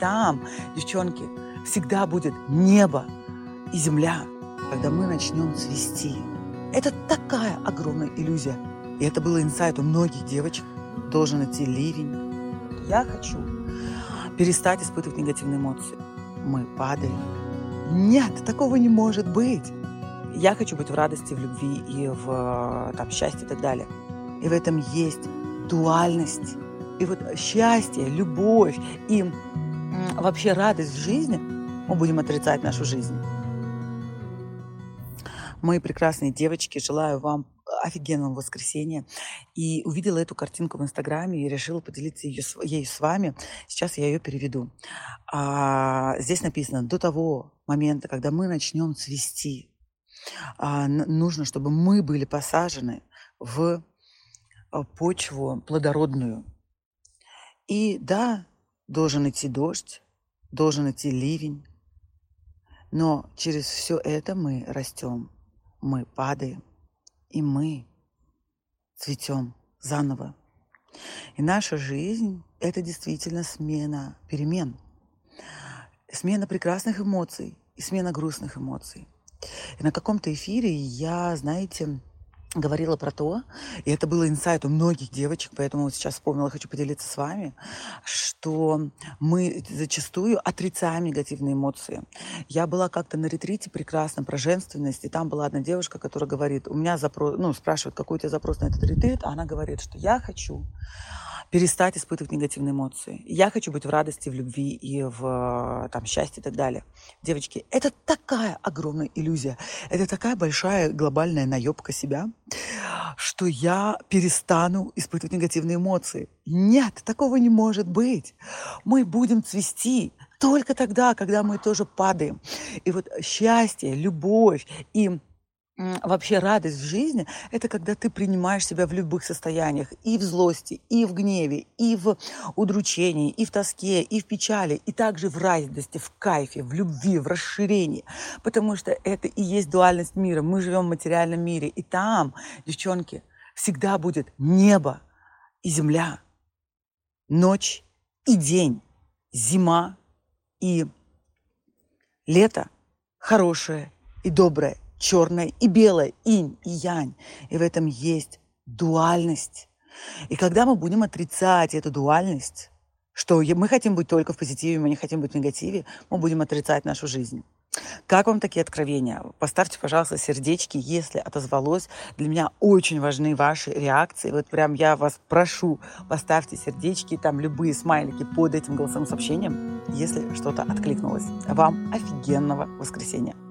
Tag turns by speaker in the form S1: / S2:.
S1: там, девчонки, всегда будет небо и земля, когда мы начнем цвести. Это такая огромная иллюзия. И это было инсайт у многих девочек. Должен идти ливень. Я хочу перестать испытывать негативные эмоции. Мы падаем. Нет, такого не может быть. Я хочу быть в радости, в любви и в там, счастье и так далее. И в этом есть дуальность. И вот счастье, любовь и вообще радость жизни, мы будем отрицать нашу жизнь. Мои прекрасные девочки, желаю вам офигенного воскресенья. И увидела эту картинку в Инстаграме и решила поделиться ее, ею с вами. Сейчас я ее переведу. А, здесь написано, до того момента, когда мы начнем цвести, а, нужно, чтобы мы были посажены в а, почву плодородную. И да, должен идти дождь, должен идти ливень, но через все это мы растем, мы падаем, и мы цветем заново. И наша жизнь – это действительно смена перемен, смена прекрасных эмоций и смена грустных эмоций. И на каком-то эфире я, знаете, говорила про то, и это было инсайт у многих девочек, поэтому вот сейчас вспомнила, хочу поделиться с вами, что мы зачастую отрицаем негативные эмоции. Я была как-то на ретрите прекрасно про женственность, и там была одна девушка, которая говорит, у меня запрос, ну, спрашивает, какой у тебя запрос на этот ретрит, а она говорит, что я хочу перестать испытывать негативные эмоции. Я хочу быть в радости, в любви и в там, счастье и так далее. Девочки, это такая огромная иллюзия. Это такая большая глобальная наебка себя, что я перестану испытывать негативные эмоции. Нет, такого не может быть. Мы будем цвести только тогда, когда мы тоже падаем. И вот счастье, любовь и вообще радость в жизни – это когда ты принимаешь себя в любых состояниях, и в злости, и в гневе, и в удручении, и в тоске, и в печали, и также в радости, в кайфе, в любви, в расширении. Потому что это и есть дуальность мира. Мы живем в материальном мире, и там, девчонки, всегда будет небо и земля, ночь и день, зима и лето хорошее и доброе – черное и белое, инь и янь. И в этом есть дуальность. И когда мы будем отрицать эту дуальность, что мы хотим быть только в позитиве, мы не хотим быть в негативе, мы будем отрицать нашу жизнь. Как вам такие откровения? Поставьте, пожалуйста, сердечки, если отозвалось. Для меня очень важны ваши реакции. Вот прям я вас прошу, поставьте сердечки, там любые смайлики под этим голосовым сообщением, если что-то откликнулось. Вам офигенного воскресенья!